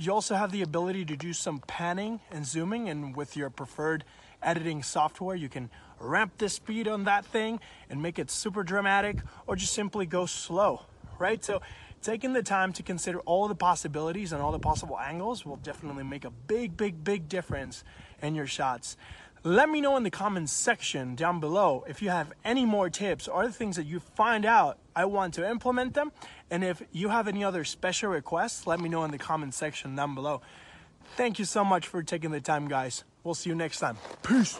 You also have the ability to do some panning and zooming, and with your preferred editing software, you can ramp the speed on that thing and make it super dramatic, or just simply go slow, right? So, taking the time to consider all the possibilities and all the possible angles will definitely make a big, big, big difference in your shots. Let me know in the comments section down below if you have any more tips or other things that you find out I want to implement them. And if you have any other special requests, let me know in the comments section down below. Thank you so much for taking the time, guys. We'll see you next time. Peace.